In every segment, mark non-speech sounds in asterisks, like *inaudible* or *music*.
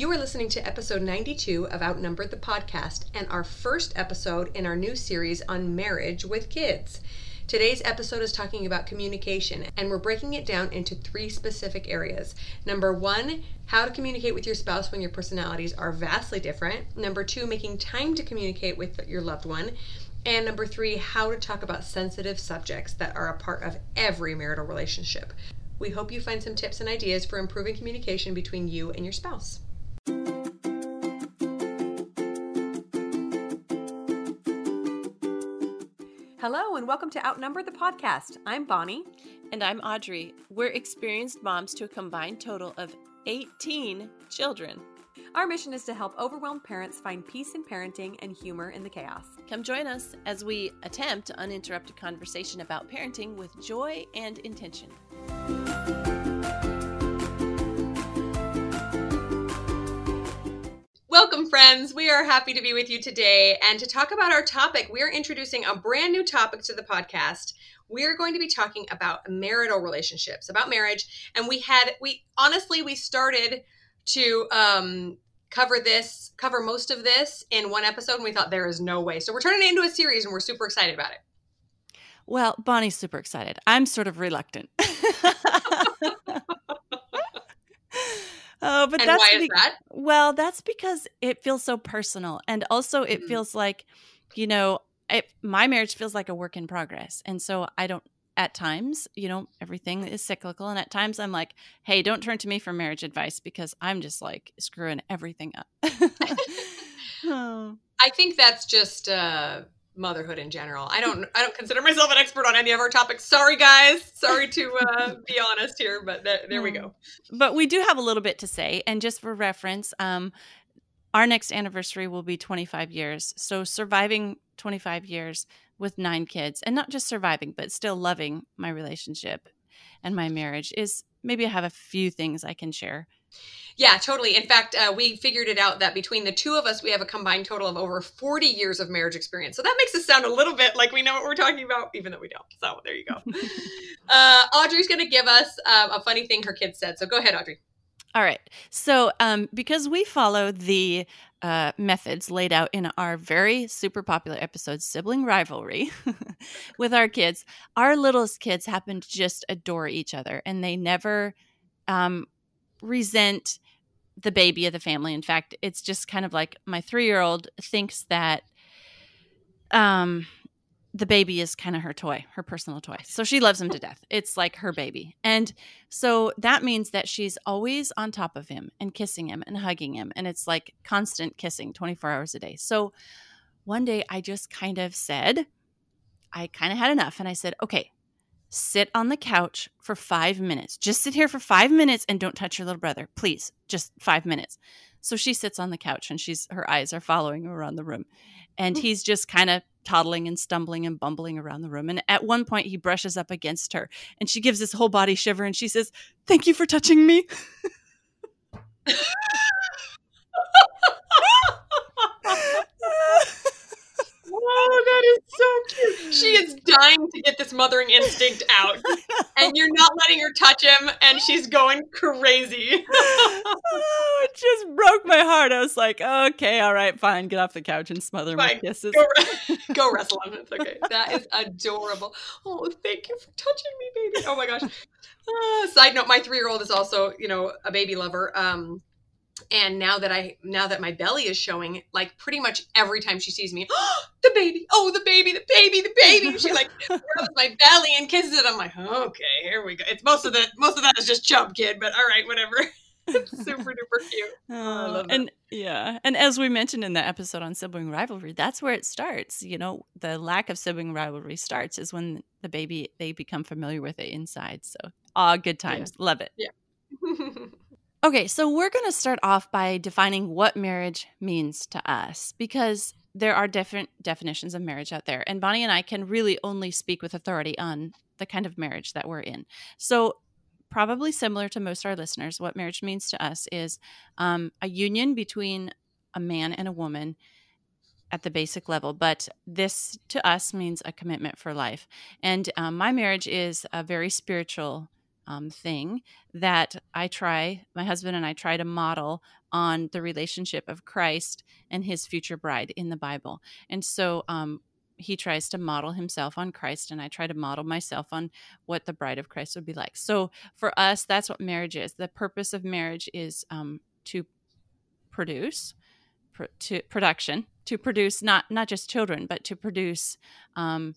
You are listening to episode 92 of Outnumbered the Podcast and our first episode in our new series on marriage with kids. Today's episode is talking about communication, and we're breaking it down into three specific areas. Number one, how to communicate with your spouse when your personalities are vastly different. Number two, making time to communicate with your loved one. And number three, how to talk about sensitive subjects that are a part of every marital relationship. We hope you find some tips and ideas for improving communication between you and your spouse. Hello, and welcome to Outnumber the Podcast. I'm Bonnie. And I'm Audrey. We're experienced moms to a combined total of 18 children. Our mission is to help overwhelmed parents find peace in parenting and humor in the chaos. Come join us as we attempt uninterrupted conversation about parenting with joy and intention. Welcome, friends. We are happy to be with you today and to talk about our topic. We are introducing a brand new topic to the podcast. We are going to be talking about marital relationships, about marriage. And we had, we honestly, we started to um, cover this, cover most of this in one episode, and we thought there is no way. So we're turning it into a series, and we're super excited about it. Well, Bonnie's super excited. I'm sort of reluctant. *laughs* *laughs* Oh, but and that's why is be- that? Well, that's because it feels so personal, and also it mm-hmm. feels like, you know, it, my marriage feels like a work in progress, and so I don't. At times, you know, everything is cyclical, and at times I'm like, "Hey, don't turn to me for marriage advice because I'm just like screwing everything up." *laughs* *laughs* oh. I think that's just uh, motherhood in general. I don't I don't consider myself an expert on any of our topics. Sorry guys. Sorry to uh, *laughs* be honest here, but th- there we go. But we do have a little bit to say and just for reference, um our next anniversary will be 25 years. So surviving 25 years with nine kids and not just surviving but still loving my relationship and my marriage is maybe I have a few things I can share yeah, totally. In fact, uh, we figured it out that between the two of us, we have a combined total of over 40 years of marriage experience. So that makes us sound a little bit like we know what we're talking about, even though we don't. So there you go. *laughs* uh, Audrey's going to give us um, a funny thing her kids said. So go ahead, Audrey. All right. So, um, because we follow the uh, methods laid out in our very super popular episode, Sibling Rivalry, *laughs* with our kids, our littlest kids happen to just adore each other and they never um, resent the baby of the family. In fact, it's just kind of like my three year old thinks that um, the baby is kind of her toy, her personal toy. So she loves him to death. It's like her baby. And so that means that she's always on top of him and kissing him and hugging him. And it's like constant kissing 24 hours a day. So one day I just kind of said, I kind of had enough. And I said, okay, sit on the couch for five minutes. Just sit here for five minutes and don't touch your little brother, please. Just five minutes. So she sits on the couch and she's her eyes are following around the room. And hmm. he's just kind of toddling and stumbling and bumbling around the room. And at one point he brushes up against her and she gives this whole body shiver and she says, Thank you for touching me. *laughs* Oh, that is so cute. She is dying to get this mothering instinct out. And you're not letting her touch him, and she's going crazy. oh, it just broke my heart. I was like, okay, all right, fine. Get off the couch and smother fine. my kisses. Go, *laughs* go wrestle him. It's okay. That is adorable. Oh, thank you for touching me, baby. Oh my gosh. Uh, side note, my three year old is also, you know, a baby lover. Um, and now that i now that my belly is showing like pretty much every time she sees me oh, *gasps* the baby oh the baby the baby the baby. She like *laughs* rubs my belly and kisses it. I'm like okay here we go. It's most of the most of that is just chub kid but all right whatever. *laughs* Super duper cute. *laughs* Oh, and yeah and as we mentioned in the episode on sibling rivalry that's where it starts you know the lack of sibling rivalry starts is when the baby they become familiar with it inside so ah good times yeah. love it. Yeah Okay, so we're going to start off by defining what marriage means to us because there are different definitions of marriage out there. And Bonnie and I can really only speak with authority on the kind of marriage that we're in. So, probably similar to most of our listeners, what marriage means to us is um, a union between a man and a woman at the basic level. But this to us means a commitment for life. And um, my marriage is a very spiritual um, thing that I try, my husband and I try to model on the relationship of Christ and his future bride in the Bible. And so um, he tries to model himself on Christ, and I try to model myself on what the bride of Christ would be like. So for us, that's what marriage is. The purpose of marriage is um, to produce, pr- to production, to produce not not just children, but to produce um,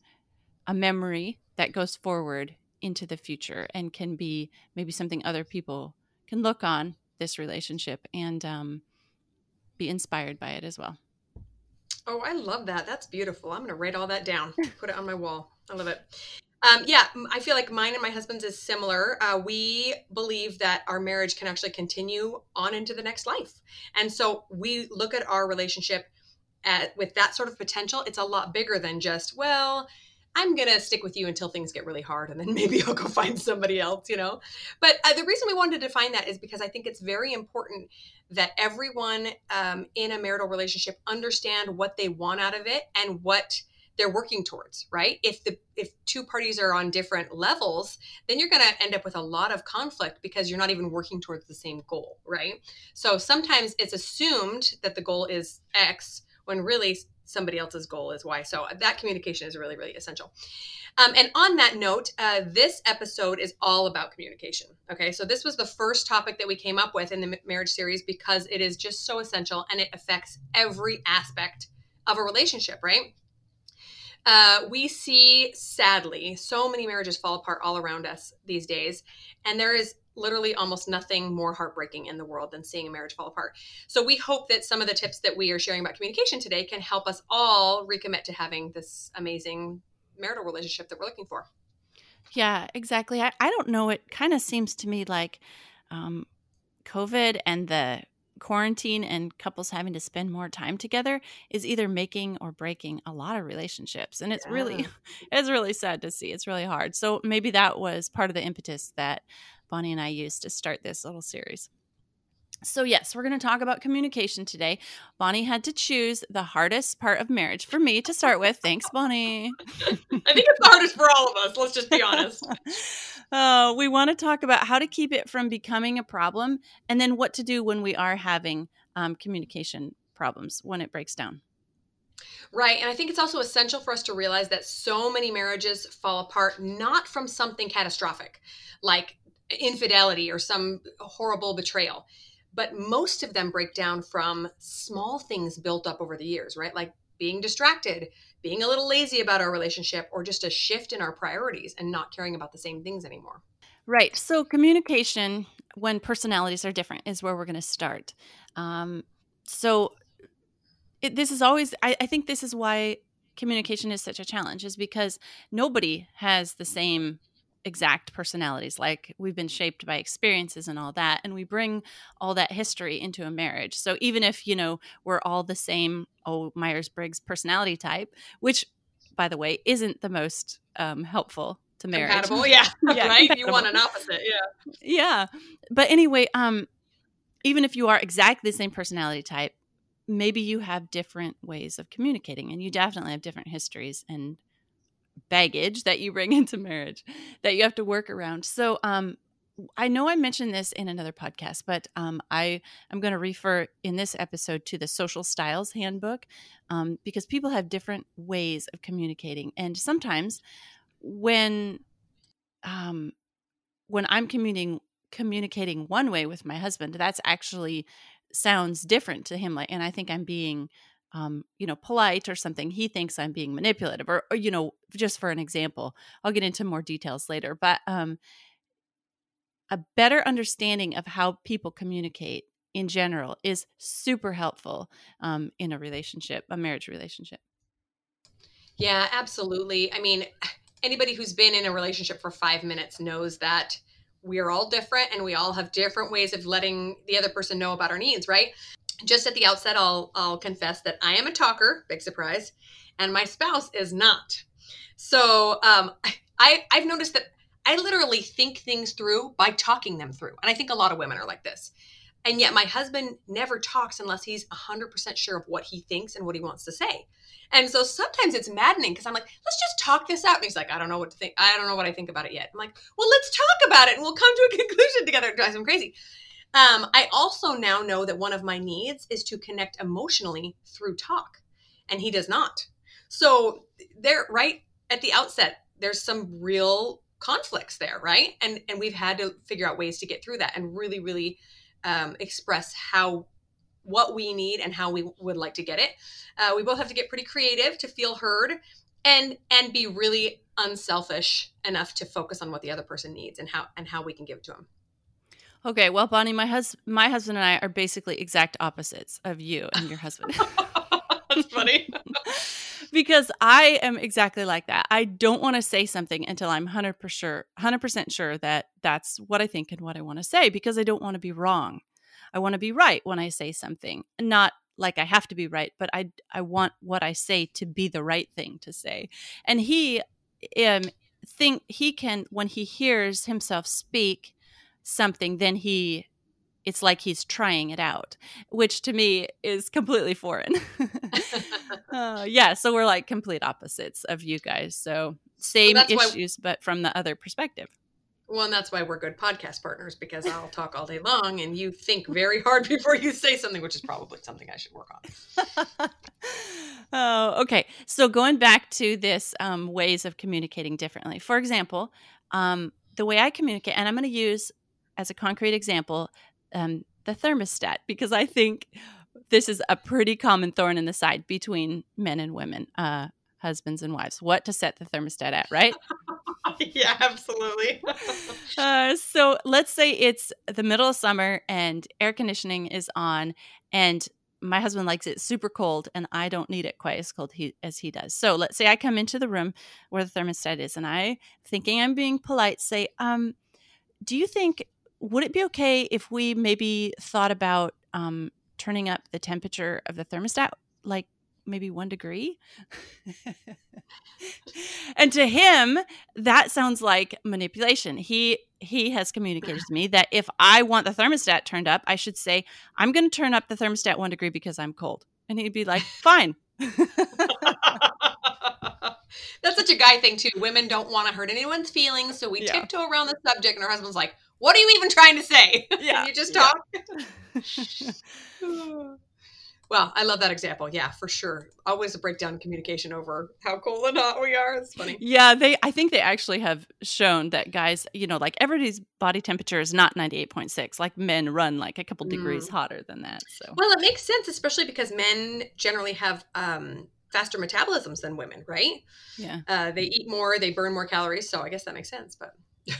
a memory that goes forward into the future and can be maybe something other people can look on this relationship and um, be inspired by it as well. Oh, I love that. That's beautiful. I'm going to write all that down, put it on my wall. I love it. Um, yeah, I feel like mine and my husband's is similar. Uh, we believe that our marriage can actually continue on into the next life. And so we look at our relationship at, with that sort of potential. It's a lot bigger than just, well, I'm going to stick with you until things get really hard and then *laughs* maybe I'll go find somebody else, you know? But uh, the reason we wanted to define that is because I think it's very important that everyone um, in a marital relationship understand what they want out of it and what they're working towards right if the if two parties are on different levels then you're going to end up with a lot of conflict because you're not even working towards the same goal right so sometimes it's assumed that the goal is x when really somebody else's goal is why. So that communication is really, really essential. Um, and on that note, uh, this episode is all about communication. Okay, so this was the first topic that we came up with in the marriage series because it is just so essential and it affects every aspect of a relationship, right? Uh, we see sadly so many marriages fall apart all around us these days, and there is literally almost nothing more heartbreaking in the world than seeing a marriage fall apart. So we hope that some of the tips that we are sharing about communication today can help us all recommit to having this amazing marital relationship that we're looking for. Yeah, exactly. I, I don't know. It kind of seems to me like um, COVID and the quarantine and couples having to spend more time together is either making or breaking a lot of relationships and it's yeah. really *laughs* it's really sad to see it's really hard so maybe that was part of the impetus that Bonnie and I used to start this little series. So, yes, we're going to talk about communication today. Bonnie had to choose the hardest part of marriage for me to start with. Thanks, Bonnie. *laughs* I think it's the hardest for all of us. Let's just be honest. *laughs* uh, we want to talk about how to keep it from becoming a problem and then what to do when we are having um, communication problems when it breaks down. Right. And I think it's also essential for us to realize that so many marriages fall apart not from something catastrophic like infidelity or some horrible betrayal. But most of them break down from small things built up over the years, right? Like being distracted, being a little lazy about our relationship, or just a shift in our priorities and not caring about the same things anymore. Right. So, communication when personalities are different is where we're going to start. Um, so, it, this is always, I, I think this is why communication is such a challenge, is because nobody has the same exact personalities like we've been shaped by experiences and all that and we bring all that history into a marriage. So even if you know we're all the same oh myers-briggs personality type which by the way isn't the most um, helpful to marriage. Compatible *laughs* yeah, *laughs* yeah right? Compatible. you want an opposite yeah. Yeah. But anyway um even if you are exactly the same personality type maybe you have different ways of communicating and you definitely have different histories and baggage that you bring *laughs* into marriage that you have to work around. So, um, I know I mentioned this in another podcast, but um, I am going to refer in this episode to the Social Styles Handbook um, because people have different ways of communicating, and sometimes when um, when I'm communicating communicating one way with my husband, that's actually sounds different to him. Like, and I think I'm being um, you know, polite or something, he thinks I'm being manipulative, or, or, you know, just for an example. I'll get into more details later, but um, a better understanding of how people communicate in general is super helpful um, in a relationship, a marriage relationship. Yeah, absolutely. I mean, anybody who's been in a relationship for five minutes knows that we are all different and we all have different ways of letting the other person know about our needs, right? Just at the outset, I'll I'll confess that I am a talker, big surprise, and my spouse is not. So um, I I've noticed that I literally think things through by talking them through, and I think a lot of women are like this. And yet my husband never talks unless he's 100% sure of what he thinks and what he wants to say. And so sometimes it's maddening because I'm like, let's just talk this out. And he's like, I don't know what to think. I don't know what I think about it yet. I'm like, well, let's talk about it and we'll come to a *laughs* conclusion together. It drives him crazy. Um, I also now know that one of my needs is to connect emotionally through talk, and he does not. So there, right at the outset, there's some real conflicts there, right? And and we've had to figure out ways to get through that and really, really um, express how what we need and how we would like to get it. Uh, we both have to get pretty creative to feel heard and and be really unselfish enough to focus on what the other person needs and how and how we can give to them. Okay, well, Bonnie, my hus- my husband and I are basically exact opposites of you and your husband. *laughs* That's funny. *laughs* because I am exactly like that. I don't want to say something until I'm 100% sure, 100% sure that that's what I think and what I want to say because I don't want to be wrong. I want to be right when I say something, not like I have to be right, but I I want what I say to be the right thing to say. And he um think he can when he hears himself speak something then he it's like he's trying it out, which to me is completely foreign. *laughs* uh, *laughs* yeah, so we're like complete opposites of you guys. So same well, issues, why- but from the other perspective. Well, and that's why we're good podcast partners because I'll talk all day long and you think very hard *laughs* before you say something, which is probably something I should work on. oh, okay. So going back to this um, ways of communicating differently. For example, um, the way I communicate, and I'm going to use as a concrete example um, the thermostat because I think this is a pretty common thorn in the side between men and women, uh, husbands and wives. What to set the thermostat at, right? *laughs* yeah, absolutely. *laughs* uh, so let's say it's the middle of summer and air conditioning is on, and my husband likes it super cold, and I don't need it quite as cold he, as he does. So let's say I come into the room where the thermostat is, and I, thinking I'm being polite, say, um, "Do you think would it be okay if we maybe thought about um, turning up the temperature of the thermostat like maybe one degree. *laughs* and to him, that sounds like manipulation. He he has communicated to me that if I want the thermostat turned up, I should say, I'm going to turn up the thermostat one degree because I'm cold. And he'd be like, fine. *laughs* That's such a guy thing too. Women don't want to hurt anyone's feelings, so we yeah. tiptoe around the subject, and her husband's like, "What are you even trying to say? *laughs* Yeah, you just talk." Yeah. *laughs* *sighs* Well, I love that example. Yeah, for sure. Always a breakdown in communication over how cool and hot we are. It's funny. Yeah, they I think they actually have shown that guys, you know, like everybody's body temperature is not 98.6. Like men run like a couple mm. degrees hotter than that. So Well, it makes sense, especially because men generally have um faster metabolisms than women, right? Yeah. Uh, they eat more, they burn more calories, so I guess that makes sense, but *laughs*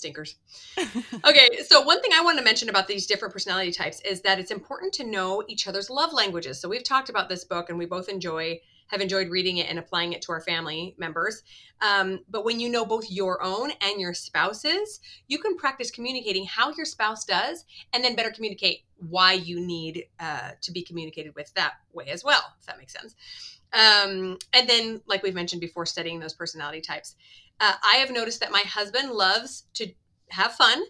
stinkers. okay, so one thing I want to mention about these different personality types is that it's important to know each other's love languages. So we've talked about this book and we both enjoy have enjoyed reading it and applying it to our family members. Um, but when you know both your own and your spouse's, you can practice communicating how your spouse does and then better communicate why you need uh, to be communicated with that way as well, if that makes sense. Um, and then, like we've mentioned before, studying those personality types. Uh, I have noticed that my husband loves to have fun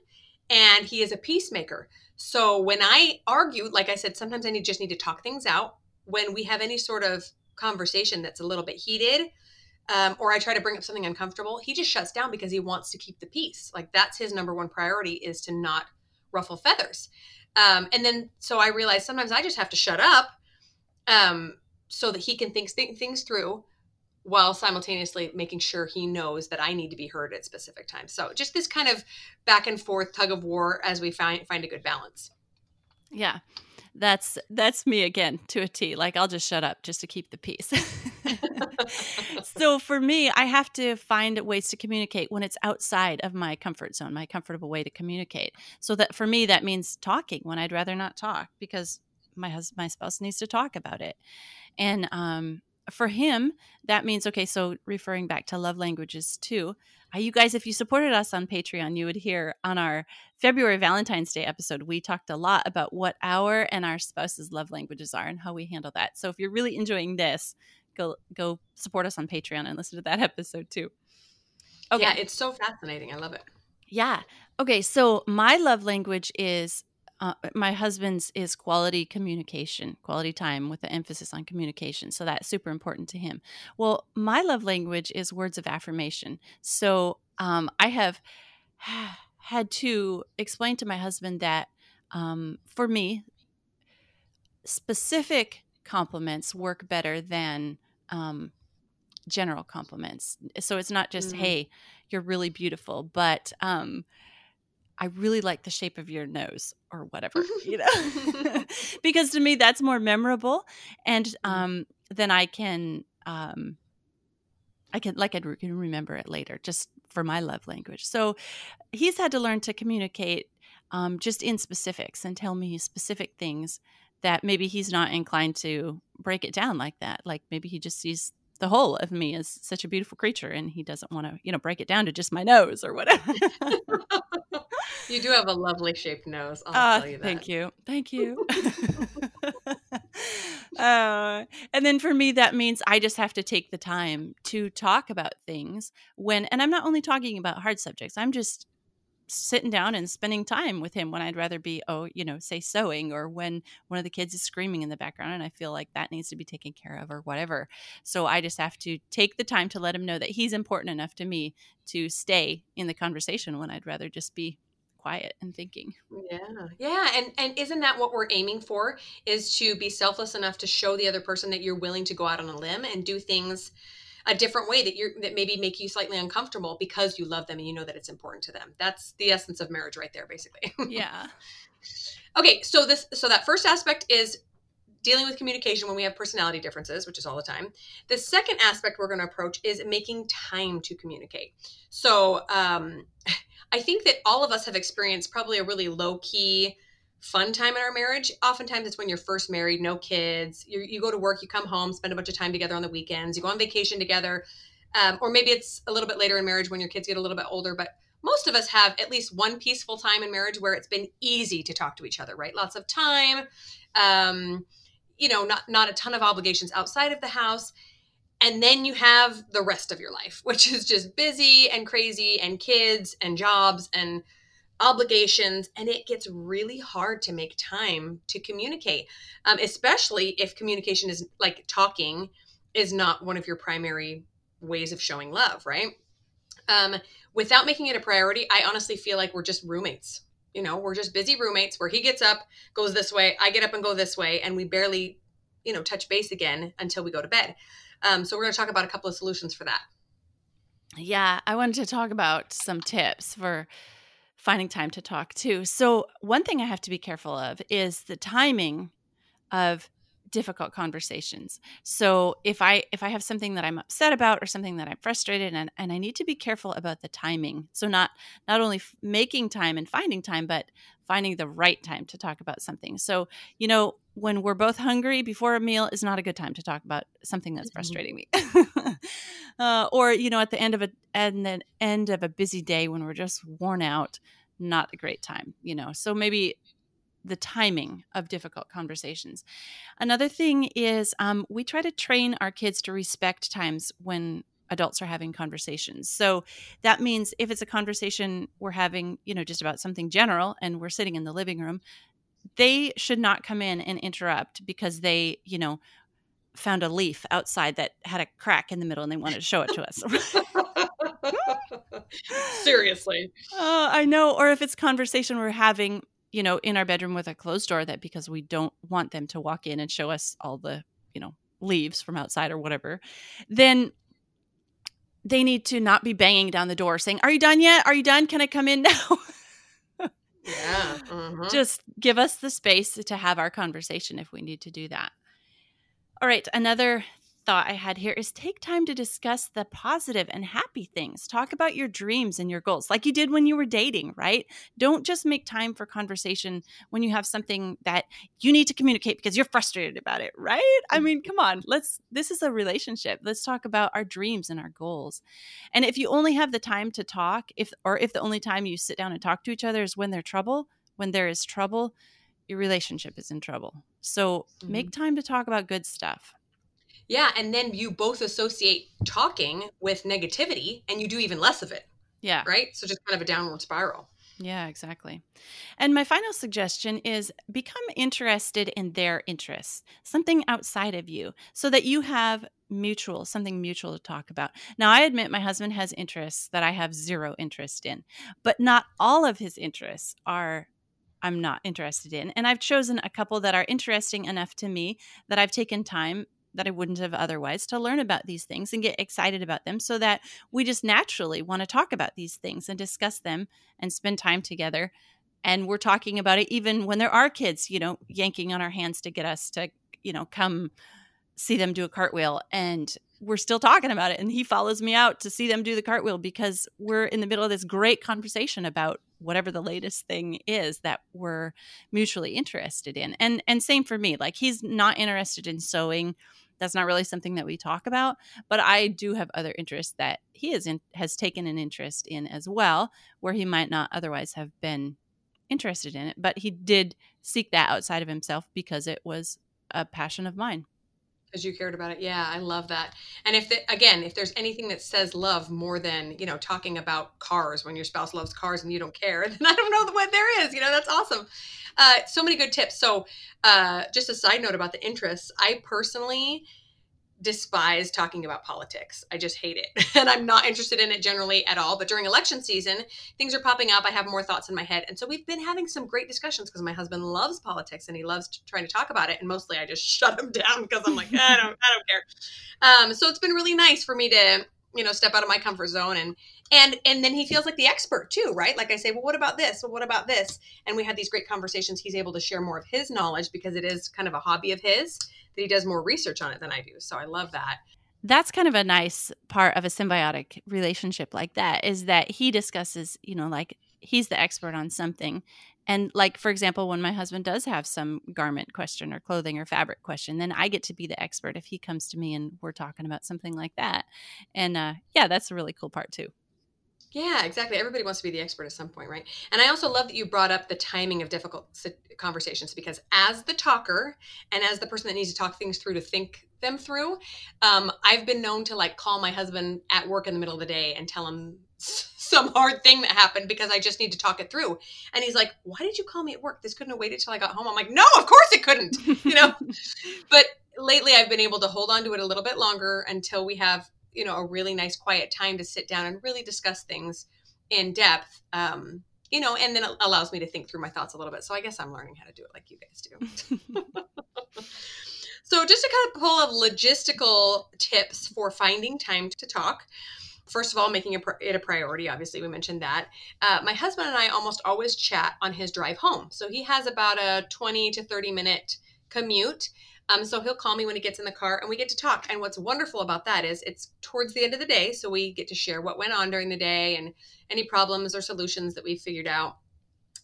and he is a peacemaker. So when I argue, like I said, sometimes I need, just need to talk things out. When we have any sort of conversation that's a little bit heated, um, or I try to bring up something uncomfortable, he just shuts down because he wants to keep the peace. Like that's his number one priority is to not ruffle feathers. Um, and then so I realize sometimes I just have to shut up um, so that he can think, think things through while simultaneously making sure he knows that I need to be heard at specific times. So just this kind of back and forth tug of war as we find find a good balance. Yeah. That's that's me again to a T. Like I'll just shut up just to keep the peace. *laughs* so for me, I have to find ways to communicate when it's outside of my comfort zone, my comfortable way to communicate. So that for me that means talking when I'd rather not talk because my husband my spouse needs to talk about it. And um for him, that means okay. So referring back to love languages too, uh, you guys, if you supported us on Patreon, you would hear on our February Valentine's Day episode, we talked a lot about what our and our spouse's love languages are and how we handle that. So if you're really enjoying this, go go support us on Patreon and listen to that *laughs* episode too. Okay. Yeah, it's so fascinating. I love it. Yeah. Okay, so my love language is uh, my husband's is quality communication, quality time with the emphasis on communication. So that's super important to him. Well, my love language is words of affirmation. So um, I have *sighs* had to explain to my husband that um, for me, specific compliments work better than um, general compliments. So it's not just, mm-hmm. hey, you're really beautiful, but um, I really like the shape of your nose or whatever, you know, *laughs* *laughs* because to me that's more memorable. And mm-hmm. um, then I can, um, I can, like, I can remember it later just for my love language. So he's had to learn to communicate um, just in specifics and tell me specific things that maybe he's not inclined to break it down like that. Like maybe he just sees the whole of me as such a beautiful creature and he doesn't want to, you know, break it down to just my nose or whatever. *laughs* you do have a lovely shaped nose. I'll uh, tell you that. Thank you. Thank you. *laughs* *laughs* uh, and then for me, that means I just have to take the time to talk about things when, and I'm not only talking about hard subjects, I'm just sitting down and spending time with him when I'd rather be, oh, you know, say sewing or when one of the kids is screaming in the background and I feel like that needs to be taken care of or whatever. So I just have to take the time to let him know that he's important enough to me to stay in the conversation when I'd rather just be quiet and thinking. Yeah. Yeah, and and isn't that what we're aiming for is to be selfless enough to show the other person that you're willing to go out on a limb and do things a different way that you're that maybe make you slightly uncomfortable because you love them and you know that it's important to them. That's the essence of marriage right there, basically. *laughs* Yeah. okay, so this so that first aspect is dealing with communication when we have personality differences, which is all the time. The second aspect we're going to approach is making time to communicate. So um, *laughs* I think that all of us have experienced probably a really low key fun time in our marriage. Oftentimes it's when you're first married, no kids, you you go to work, you come home, spend a bunch of time together on the weekends, you go on vacation together. Um, or maybe it's a little bit later in marriage when your kids get a little bit older, but most of us have at least one peaceful time in marriage where it's been easy to talk to each other, right? Lots of time, um, you know, not not a ton of obligations outside of the house. And then you have the rest of your life, *laughs* which is just busy and crazy and kids and jobs and obligations. And it gets really hard to make time to communicate um, especially if communication is like talking is not one of your primary ways of showing love right? Um, without making it a priority i honestly feel like we're just roommates you know we're just busy roommates where he gets up goes this way i get up and go this way and we barely you know touch base again until we go to bed um, so we're going to talk about a couple of solutions for that yeah i wanted to talk about some tips for finding time to talk too. So, one thing I have to be careful of is the timing of difficult conversations. So, if I if I have something that I'm upset about or something that I'm frustrated and and I need to be careful about the timing. So not not only f- making time and finding time but finding the right time to talk about something. So, you know, when we're both hungry before a meal is not a good time to talk about something that's mm-hmm. frustrating me. *laughs* uh, or you know, at the end of a and then end of a busy day when we're just worn out, not a great time. You know, so maybe the timing of difficult conversations. Another thing is um, we try to train our kids to respect times when adults are having conversations. So that means if it's a conversation we're having, you know, just about something general and we're sitting in the living room, they should not come in and interrupt because they, you know, found a leaf outside that had a crack in the middle and they wanted to show it to us. *laughs* Seriously. Uh, *laughs* I know. Or if it's conversation we're having, you know, in our bedroom with a closed door, that because we don't want them to walk in and show us all the, you know, leaves from outside or whatever, then they need to not be banging down the door saying, Are you done yet? Are you done? Can I come in *laughs* now? Yeah. Uh-huh. Just give us the space to have our conversation if we need to do that. All right. Another thought I had here is take time to discuss the positive and happy things. Talk about your dreams and your goals, like you did when you were dating, right? Don't just make time for conversation when you have something that you need to communicate because you're frustrated about it, right? I mean, come on, let's, this is a relationship. Let's talk about our dreams and our goals. And if you only have the time to talk, if, or if the only time you sit down and talk to each other is when there's trouble, when there is trouble, your relationship is in trouble. So mm-hmm. make time to talk about good stuff. Yeah, and then you both associate talking with negativity and you do even less of it. Yeah. Right? So just kind of a downward spiral. Yeah, exactly. And my final suggestion is become interested in their interests, something outside of you, so that you have mutual, something mutual to talk about. Now, I admit my husband has interests that I have zero interest in, but not all of his interests are I'm not interested in. And I've chosen a couple that are interesting enough to me that I've taken time that I wouldn't have otherwise to learn about these things and get excited about them so that we just naturally want to talk about these things and discuss them and spend time together. And we're talking about it even when there are kids, you know, yanking on our hands to get us to, you know, come see them do a cartwheel. And we're still talking about it. And he follows me out to see them do the cartwheel because we're in the middle of this great conversation about whatever the latest thing is that we're mutually interested in. And and same for me. Like he's not interested in sewing. That's not really something that we talk about, but I do have other interests that he is in, has taken an interest in as well, where he might not otherwise have been interested in it. But he did seek that outside of himself because it was a passion of mine because you cared about it. Yeah i love that. And if the, again if there's anything that says love more than you know talking about cars when your spouse loves cars and you don't care *laughs* then i don't know what there is you know that's awesome. Uh, so many good tips. So uh, just a side note about the interests. I personally despise talking about politics. I just hate it. *laughs* And I'm not interested in it generally at all. But during election season, things are popping up. I have more thoughts in my head. And so we've been having some great discussions because my husband loves politics and he loves trying to talk about it. And mostly I just *laughs* shut him down because I'm like, I don't, I don't care. Um, so it's been really nice for me to, you know, step out of my comfort zone and, and and then he feels like the expert too right like i say well what about this well what about this and we had these great conversations he's able to share more of his knowledge because it is kind of a hobby of his that he does more research on it than I do. So I love that. That's kind of a nice part of a symbiotic relationship like that is that he discusses, you know, like he's the expert on something. And like for example, when my husband does have some garment question or clothing or fabric question, then I get to be the expert if he comes to me and we're talking about something like that. And uh yeah, that's a really cool part too. Yeah, exactly. Everybody wants to be the expert at some point, right? And I also love that you brought up the timing of difficult conversations because, as the talker and as the person that needs to talk things through to think them through, um, I've been known to like call my husband at work in the middle of the day and tell him *laughs* some hard thing that happened because I just need to talk it through. And he's like, "Why did you call me at work? This couldn't have waited till I got home." I'm like, "No, of course it couldn't." *laughs* You know, but lately I've been able to hold on to it a little bit longer until we have you know a really nice quiet time to sit down and really discuss things in depth um, you know and then it allows me to think through my thoughts a little bit so i guess i'm learning how to do it like you guys do *laughs* so just a couple of logistical tips for finding time to talk first of all making it a priority obviously we mentioned that uh, my husband and i almost always chat on his drive home so he has about a 20 to 30 minute commute um, so he'll call me when he gets in the car and we get to talk. And what's wonderful about that is it's towards the end of the day. So we get to share what went on during the day and any problems or solutions that we've figured out.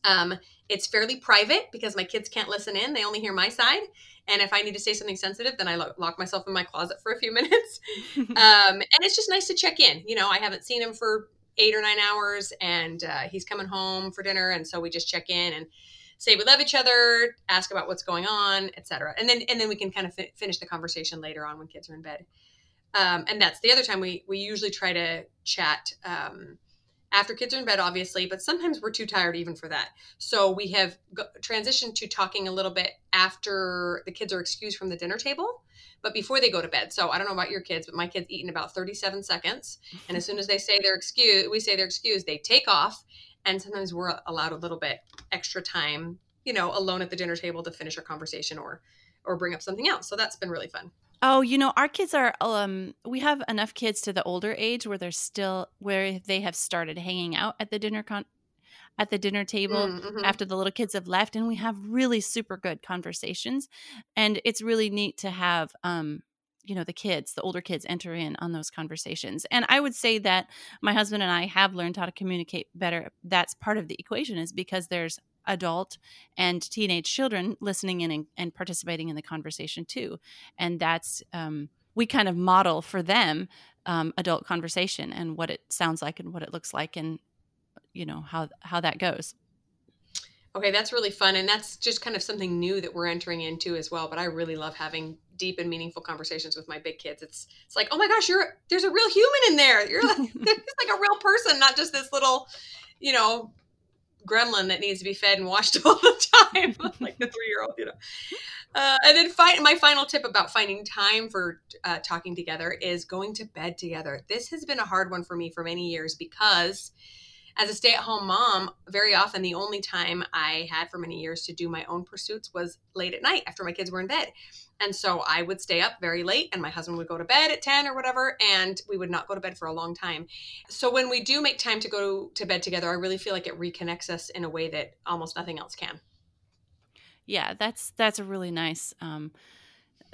Um, it's fairly private because my kids can't listen in, they only hear my side. And if I need to say something sensitive, then I lo- lock myself in my closet for a few *laughs* minutes. *laughs* um, and it's just nice to check in. You know, I haven't seen him for eight or nine hours and uh, he's coming home for dinner. And so we just check in and say we love each other, ask about what's going on, etc. And then and then we can kind of fi- finish the conversation later on when kids are in bed. Um, and that's the other time we we usually try to chat um, after kids are in bed, obviously, but sometimes we're too tired even for that. So we have go- transitioned to talking a little bit after the kids are excused from the dinner table, but before they go to bed. So I don't know about your kids, but my kids eat in about 37 seconds. And as soon as they say they're excused, we say they're excused, they take off and sometimes we're allowed a little bit extra time you know alone at the dinner table to finish our conversation or or bring up something else so that's been really fun oh you know our kids are um we have enough kids to the older age where they're still where they have started hanging out at the dinner con at the dinner table mm, mm-hmm. after the little kids have left and we have really super good conversations and it's really neat to have um you know the kids the older kids enter in on those conversations and i would say that my husband and i have learned how to communicate better that's part of the equation is because there's adult and teenage children listening in and, and participating in the conversation too and that's um, we kind of model for them um, adult conversation and what it sounds like and what it looks like and you know how how that goes Okay, that's really fun. And that's just kind of something new that we're entering into as well. But I really love having deep and meaningful conversations with my big kids. It's it's like, oh my gosh, you're there's a real human in there. You're like *laughs* there's like a real person, not just this little, you know, gremlin that needs to be fed and washed *laughs* all the time, *laughs* like the three year old, you know. Uh, and then fi- my final tip about finding time for uh, talking together is going to bed together. This has been a hard one for me for many years because as a stay-at-home mom, very often the only time I had for many years to do my own pursuits was late at night after my kids were in bed. And so I would stay up very late and my husband would go to bed at 10 or whatever and we would not go to bed for a long time. So when we do make time to go to bed together, I really feel like it reconnects us in a way that almost nothing else can. Yeah, that's that's a really nice um,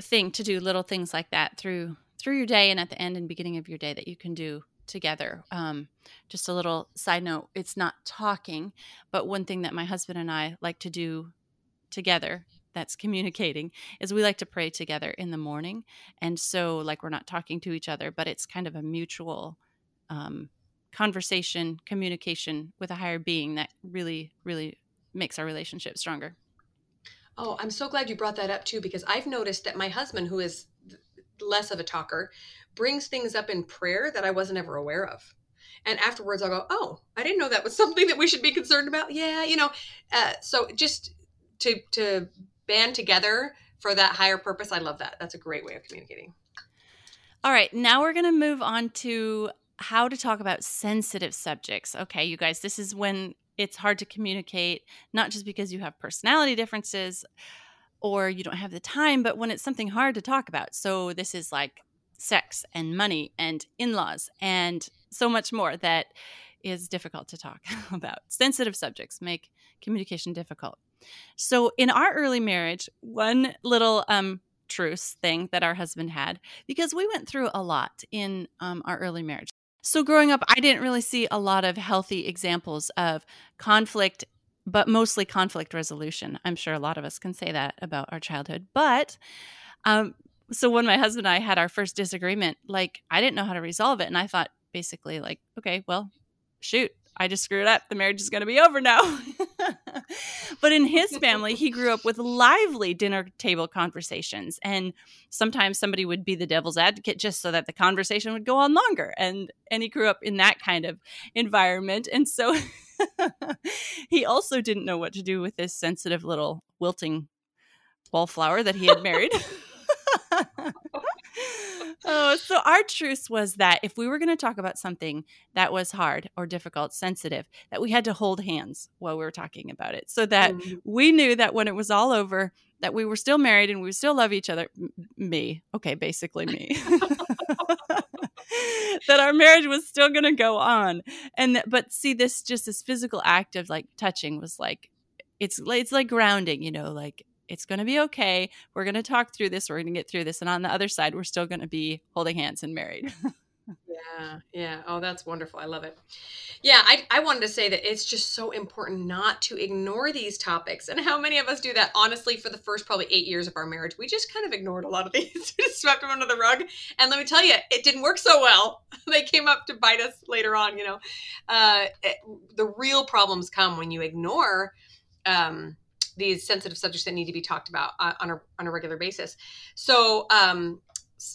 thing to do little things like that through through your day and at the end and beginning of your day that you can do together. Um, just a little side note it's not talking, but one thing that my husband and I like to do together that's communicating is we like to pray together in the morning. And so, like, we're not talking to each other, but it's kind of a mutual um, conversation, communication with a higher being that really, really makes our relationship stronger. Oh, I'm so glad you brought that up too, because I've noticed that my husband, who is less of a talker, brings things up in prayer that I wasn't ever aware of. And afterwards, I'll go, "Oh, I didn't know that was something that we should be concerned about." Yeah, you know. Uh, so just to to band together for that higher purpose, I love that. That's a great way of communicating. All right, now we're going to move on to how to talk about sensitive subjects. Okay, you guys, this is when it's hard to communicate, not just because you have personality differences or you don't have the time, but when it's something hard to talk about. So, this is like sex and money and in laws and so much more that is difficult to talk *laughs* about. Sensitive subjects make communication difficult. So, in our early marriage, one little um, truce thing that our husband had, because we went through a lot in um, our early marriage. So, growing up, I didn't really see a lot of healthy examples of conflict, but mostly conflict resolution. I'm sure a lot of us can say that about our childhood. But um, so, when my husband and I had our first disagreement, like I didn't know how to resolve it. And I thought basically, like, okay, well, shoot, I just screwed up. The marriage is going to be over now. *laughs* but in his family, he grew up with lively dinner table conversations. And sometimes somebody would be the devil's advocate just so that the conversation would go on longer. And and he grew up in that kind of environment. And so *laughs* he also didn't know what to do with this sensitive little wilting wallflower that he had married. *laughs* oh, so our truce was that if we were going to talk about something that was hard or difficult, sensitive, that we had to hold hands while we were talking about it, so that mm-hmm. we knew that when it was all over, that we were still married and we would still love each other. M- me, okay, basically me. *laughs* that our marriage was still going to go on, and that, but see, this just this physical act of like touching was like it's it's like grounding, you know, like it's going to be okay. We're going to talk through this. We're going to get through this. And on the other side, we're still going to be holding hands and married. *laughs* *laughs* yeah. Yeah. Oh, that's wonderful. I love it. Yeah. I, I wanted to say that it's just so important not to ignore these topics. And how many of us do that? Honestly, for the first probably eight years of our marriage, we just kind of ignored a lot of *laughs* these, just swept them under the rug. And let me tell you, it didn't work so well. they came up to bite us later on, you know. Uh, it, the real problems come when you ignore um, these sensitive subjects that need to be talked about uh, on a, on a regular basis. So, um,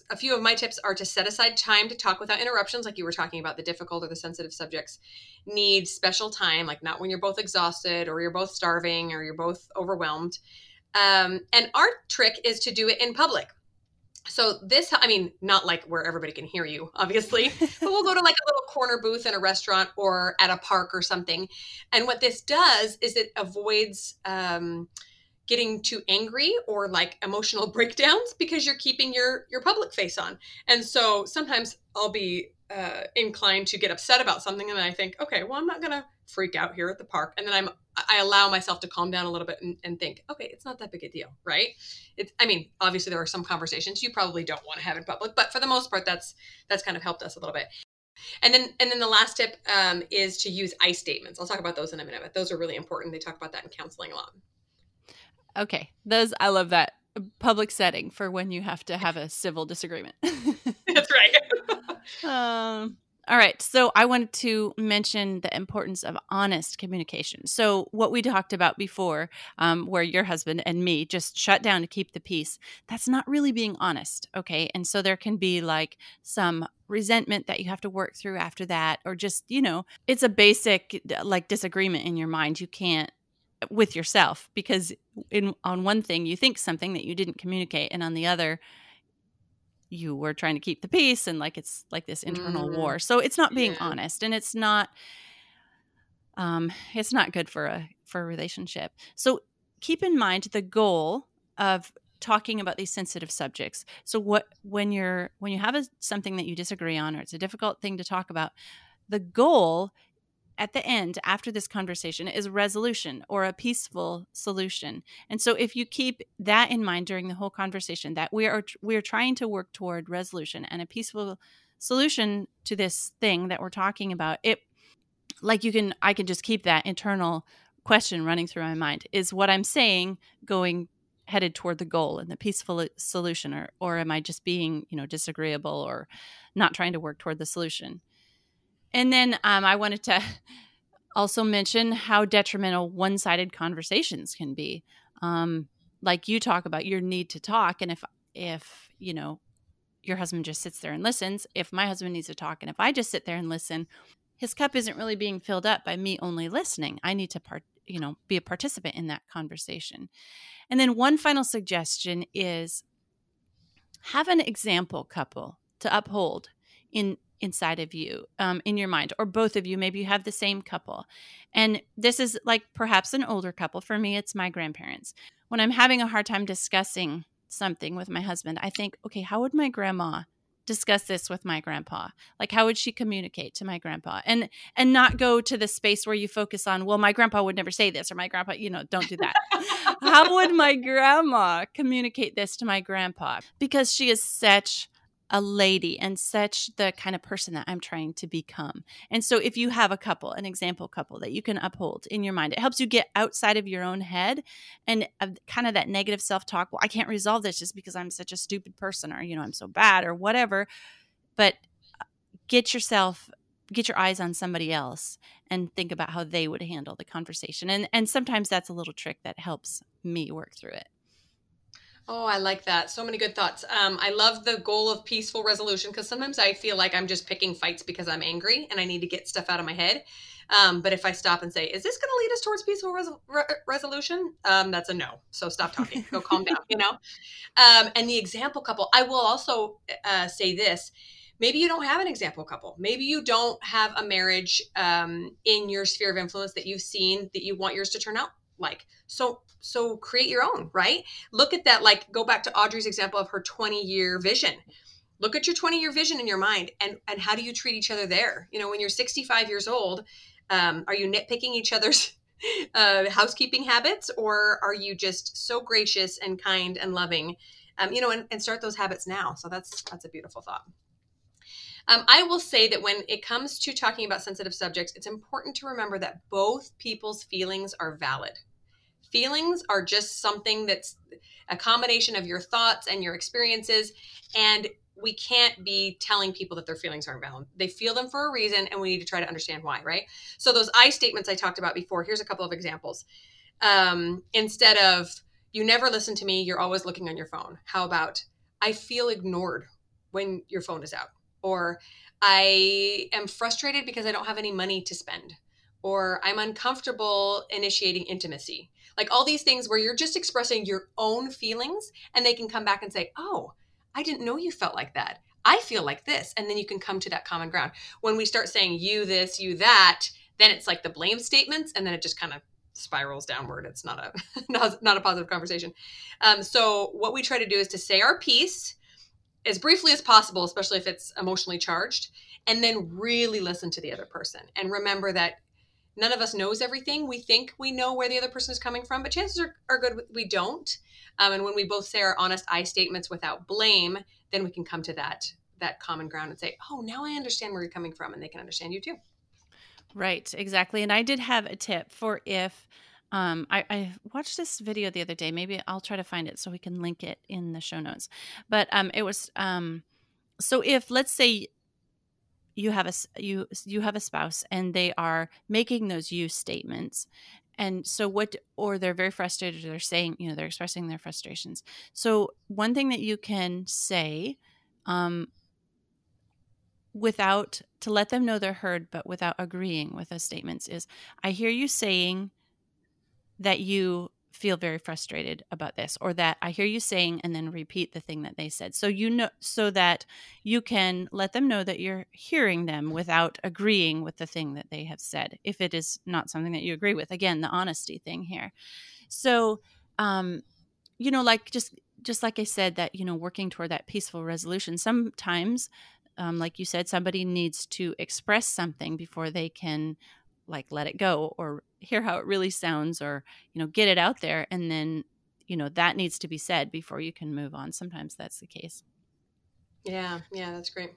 a few of my tips are to set aside time to talk without interruptions, like you were talking about. The difficult or the sensitive subjects need special time, like not when you're both exhausted or you're both starving or you're both overwhelmed. Um, and our trick is to do it in public so this i mean not like where everybody can hear you obviously *laughs* but we'll go to like a little corner booth in a restaurant or at a park or something. And what this does is it avoids um, getting too angry or like emotional *laughs* breakdowns because you're keeping your your public face on. And so sometimes i'll be uh, inclined to get upset about something and then i think okay well i'm not gonna freak out here at the park. And then i'm i allow myself to calm down a little bit and, and think okay it's not that big a deal right? It's i mean obviously there are some conversations you probably don't want to have in public but for the most part that's that's kind of helped us a little bit. And then and then the last tip um, is to use i statements. I'll talk about those in a minute but those are really important. They talk about that in counseling a lot. Okay those i love that. Public setting for when you have to have a civil disagreement. *laughs* That's right *laughs* um all right. So I wanted to mention the importance of honest communication. So, what we talked about before, um, where your husband and me just shut down to keep the peace, that's not really being honest. Okay. And so there can be like some resentment that you have to work through after that, or just, you know, it's a basic like disagreement in your mind. You can't with yourself because in on one thing you think something that you didn't communicate and on the other you were trying to keep the peace and like it's like this internal mm. war so it's not being yeah. honest and it's not um, it's not good for a for a relationship. So keep in mind the goal of talking about these sensitive subjects. So what when you're when you have a, something that you disagree on or it's a difficult thing to talk about, the goal at the end after this conversation is resolution or a peaceful solution. And so if you keep that in mind during the whole conversation that we are we are trying to work toward resolution and a peaceful solution to this thing that we're talking about, it like you can I can just keep that internal question running through my mind. Is what I'm saying going headed toward the goal and the peaceful uh, solution or or am I just being, you know, disagreeable or not trying to work toward the solution? And then um, I wanted to *laughs* also mention how detrimental one sided conversations can be. Um, like you talk about your need to talk. And if, if, you know, your husband just sits there and listens, if my husband needs to talk, and if I just sit there and listen, his cup isn't really being filled up by me only listening. I need to part, you know, be a participant in that conversation. And then one final suggestion is have an example couple to uphold in inside of you um, in your mind or both of you maybe you have the same couple. And this is like perhaps an older couple. For me it's my grandparents. When i'm having a hard time discussing something with my husband i think okay how would my grandma discuss this with my grandpa? Like how would she communicate to my grandpa? And and not go to the space where you focus on well my grandpa would never say this or my grandpa you know don't do that. *laughs* How would my grandma communicate this to my grandpa? Because she is such a lady and such the kind of person that I'm trying to become. And so if you have a couple, an example couple that you can uphold in your mind, it helps you get outside of your own head and kind of that negative self-talk, well I can't resolve this just because I'm such a stupid person or you know I'm so bad or whatever. But uh, get yourself get your eyes on somebody else and think about how they would handle the conversation. And and sometimes that's a little trick that helps me work through it. Oh, I like that. So many good thoughts. Um, I love the goal of peaceful resolution because sometimes I feel like I'm just picking fights because I'm angry and I need to get stuff out of my head. Um, but if I stop and say, "Is this going to lead us towards peaceful res- re- resolution?" Um, that's a no. So stop talking. Go calm down. You know. Um, and the example couple, I will also uh, say this: maybe you don't have an example couple. Maybe you don't have a marriage um, in your sphere of influence that you've seen that you want yours to turn out like. So so create your own, right? Look at that like go back to Audrey's example of her 20 year vision. Look at your 20 year vision in your mind and and how do you treat each other there? You know, when you're 65 years old, um, are you nitpicking each other's *laughs* uh, housekeeping habits or are you just so gracious and kind and loving um, you know and, and start those habits now so that's that's a beautiful thought um, I will say that when it comes to talking about sensitive subjects, it's important to remember that both people's feelings are valid. Feelings are just something that's a combination of your thoughts and your experiences. And we can't be telling people that their feelings aren't valid. They feel them for a reason, and we need to try to understand why, right? So, those I statements I talked about before, here's a couple of examples. Um, instead of, you never listen to me, you're always looking on your phone. How about, I feel ignored when your phone is out? Or, I am frustrated because I don't have any money to spend. Or, I'm uncomfortable initiating intimacy like all these things where you're just expressing your own feelings and they can come back and say, oh, I didn't know you felt like that. I feel like this. And then you can come to that common ground. When we start saying you this, you that, then it's like the blame statements and then it just kind of spirals downward. It's not a *laughs* not, not a positive conversation. Um, so what we try to do is to say our piece as briefly as possible, especially if it's emotionally charged, and then really listen to the other person and remember that none of us knows everything. We think we know where the other person is coming from, but chances are, are good we don't. Um, and when we both say our honest I statements without blame, then we can come to that that common ground and say, "Oh, now I understand where you're coming from," and they can understand you too. Right, exactly. And I did have a tip for if um, I, I, watched this video the other day. Maybe I'll try to find it so we can link it in the show notes. But um, it was um, so if let's say you have a you you have a spouse and they are making those you statements. And so what or they're very frustrated they're saying you know they're expressing their frustrations. So one thing that you can say um, without to let them know they're heard but without agreeing with those statements is i hear you saying that you feel very frustrated about this or that I hear you saying and then repeat the thing that they said. So you know so that you can let them know that you're hearing them without agreeing with the thing that they have said if it is not something that you agree with. Again, the honesty thing here. So um you know like just just like I said that you know working toward that peaceful resolution sometimes um, like you said somebody needs to express something before they can like let it go or hear how it really sounds or you know get it out there and then you know that needs to be said before you can move on sometimes that's the case. Yeah yeah that's great.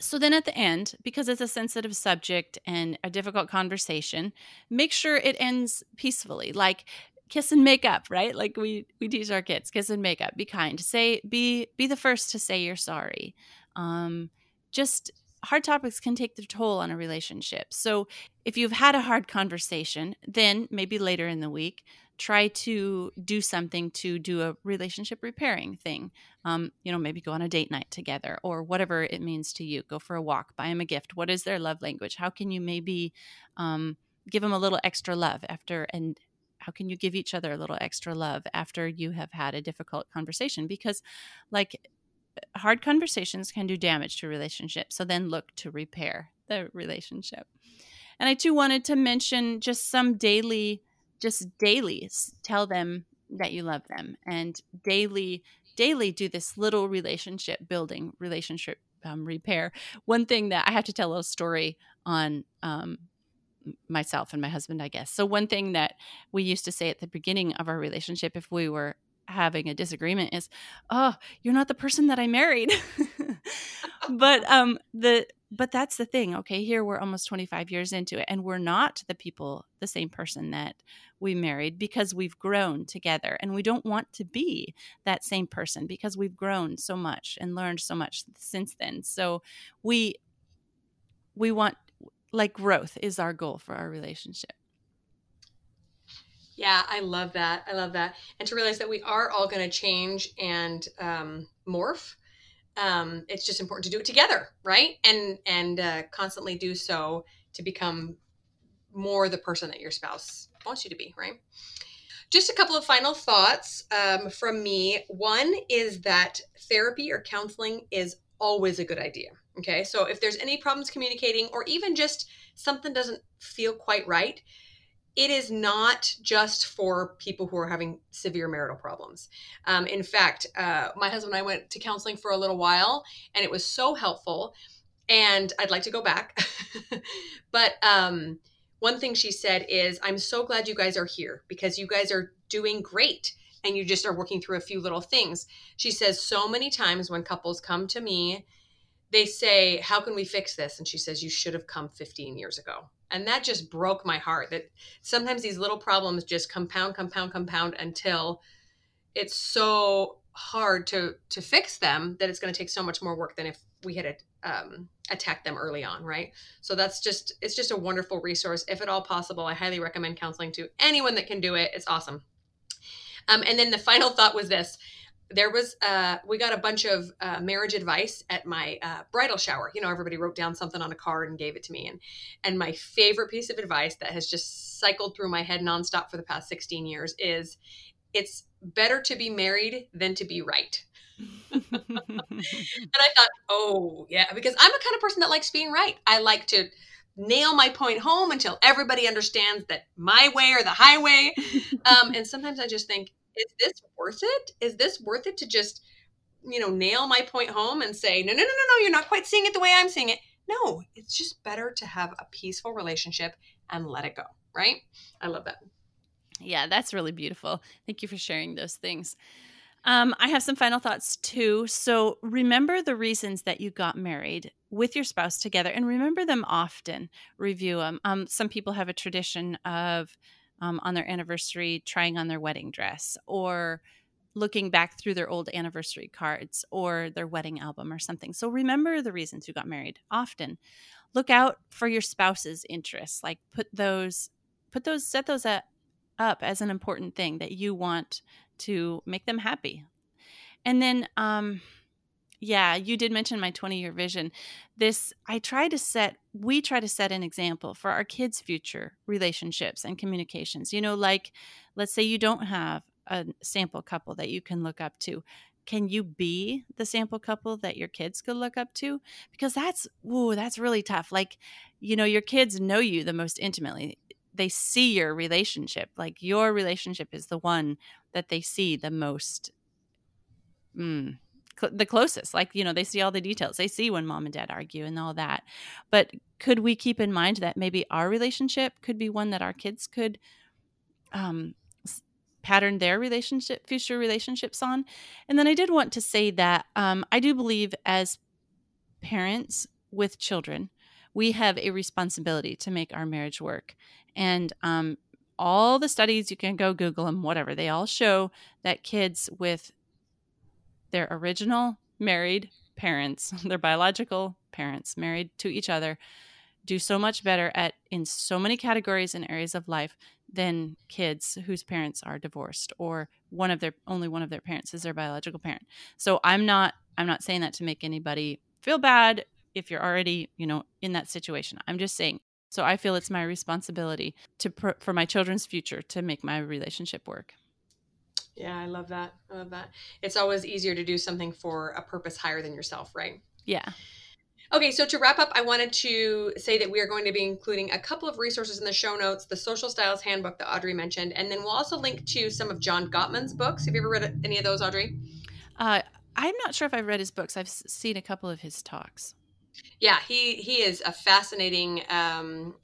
So then at the end because it's a sensitive subject and a difficult conversation make sure it ends peacefully like kiss and make up right? Like we we teach our kids kiss and make up be kind say be be the first to say you're sorry. Um just hard topics can take their toll on a relationship. So if you've had a hard conversation, then maybe later in the week, try to do something to do a relationship repairing thing. Um, you know, maybe go on a date night together or whatever it means to you. Go for a walk, buy them a gift. What is their love language? How can you maybe um, give them a little extra love after and how can you give each other a little extra love after you have had a difficult conversation because like hard conversations can do damage to relationships. So then look to repair the relationship. And I too wanted to mention just some daily, just daily tell them that you love them and daily, daily do this little relationship building, relationship um, repair. One thing that I have to tell a story on um, myself and my husband, I guess. So, one thing that we used to say at the beginning of our relationship, if we were having a disagreement is oh you're not the person that i married. *laughs* But um the but that's the thing okay? Here we're almost 25 years into it and we're not the people the same person that we married because we've grown together and we don't want to be that same person because we've grown so much and learned so much since then. So we we want like growth is our goal for our relationship yeah, I love that. I love that. And to realize that we are all going to change and um, morph. Um, it's just important to do it together, right? And and uh, constantly do so to become more the person that your spouse wants you to be, right? Just a couple of final thoughts um, from me. One is that therapy or counseling is always a good idea. Okay, so if there's any problems communicating, or even just something doesn't feel quite right, it is not just for people who are having severe marital problems. Um, in fact, uh, my husband and I went to counseling for a little while, and it was so helpful. And I'd like to go back. *laughs* but um, one thing she said is, I'm so glad you guys are here because you guys are doing great and you just are working through a few little things. She says, so many times when couples come to me, they say, How can we fix this? And she says, You should have come 15 years ago and that just broke my heart that sometimes these little problems just compound compound compound until it's so hard to to fix them that it's going to take so much more work than if we had um, attacked them early on right? So that's just it's just a wonderful resource. If at all possible i highly recommend counseling to anyone that can do it. It's awesome. Um, and then the final thought was this there was uh, we got a bunch of uh, marriage advice at my uh, bridal shower. You know everybody wrote down something on a card and gave it to me. And and my favorite piece of advice that has just cycled through my head nonstop for the past 16 years is it's better to be married than to be right. *laughs* And i thought oh yeah. Because i'm the kind of person that likes being right. I like to nail my point home until everybody understands that my way or the highway. *laughs* Um, and sometimes i just think is this worth it? Is this worth it to just, you know, nail my point home and say, no, no, no, no, no, you're not quite seeing it the way I'm seeing it? No, it's just better to have a peaceful relationship and let it go, right? I love that. Yeah, that's really beautiful. Thank you for sharing those things. Um, I have some final thoughts too. So remember the reasons that you got married with your spouse together and remember them often. Review them. Um, some people have a tradition of um, on their anniversary trying on their wedding dress or looking back through their old anniversary cards or their wedding album or something. So remember the reasons you got married often. Look out for your spouse's interests. Like put those put those set those up as an important thing that you want to make them happy. And then um yeah, you did mention my 20 year vision. This, I try to set, we try to set an example for our kids' future relationships and communications. You know, like let's say you don't have a sample couple that you can look up to. Can you be the sample couple that your kids could look up to? Because that's, whoa, that's really tough. Like, you know, your kids know you the most intimately. They see your relationship. Like, your relationship is the one that they see the most mm, cl- the closest like you know they see all the details. They see when mom and dad argue and all that. But could we keep in mind that maybe our relationship could be one that our kids could um, pattern their relationship future relationships on? And then i did want to say that um, i do believe as parents with children we have a responsibility to make our marriage work. And um, all the studies you can go google them whatever they all show that kids with their original married parents, *laughs* their biological parents married to each other, do so much better at in so many categories and areas of life than kids whose parents are divorced or one of their only one of their parents is their biological parent. So I'm not I'm not saying that to make anybody feel bad if you're already, you know, in that situation. I'm just saying so I feel it's my responsibility to pr- for my children's future to make my relationship work. Yeah, I love that. I love that. It's always easier to do something for a purpose higher than yourself, right? Yeah. Okay, so to wrap up, I wanted to say that we are going to be including a couple of resources in the show notes the Social Styles Handbook that Audrey mentioned, and then we'll also link to some of John Gottman's books. Have you ever read any of those, Audrey? Uh, I'm not sure if I've read his books. I've seen a couple of his talks. Yeah, he he is a fascinating um,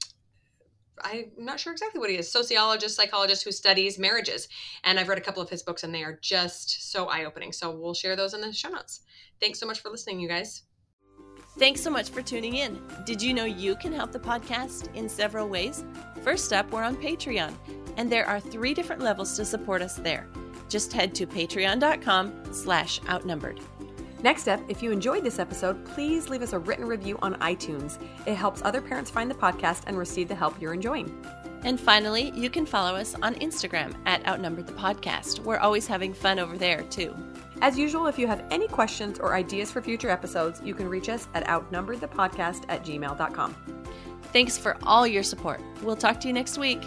I'm not sure exactly what he is, sociologist, psychologist who studies marriages. And I've read a couple of his books and they are just so eye opening. So we'll share those in the show notes. Thanks so much for listening, you guys. Thanks so much for tuning in. Did you know you can help the podcast in several ways? First up, we're on Patreon, and there are three different levels to support us there. Just head to patreon.com slash outnumbered. Next up, if you enjoyed this episode, please leave us a written review on iTunes. It helps other parents find the podcast and receive the help you're enjoying. And finally, you can follow us on Instagram at Outnumbered the Podcast. We're always having fun over there, too. As usual, if you have any questions or ideas for future episodes, you can reach us at outnumberedthepodcast at gmail.com. Thanks for all your support. We'll talk to you next week.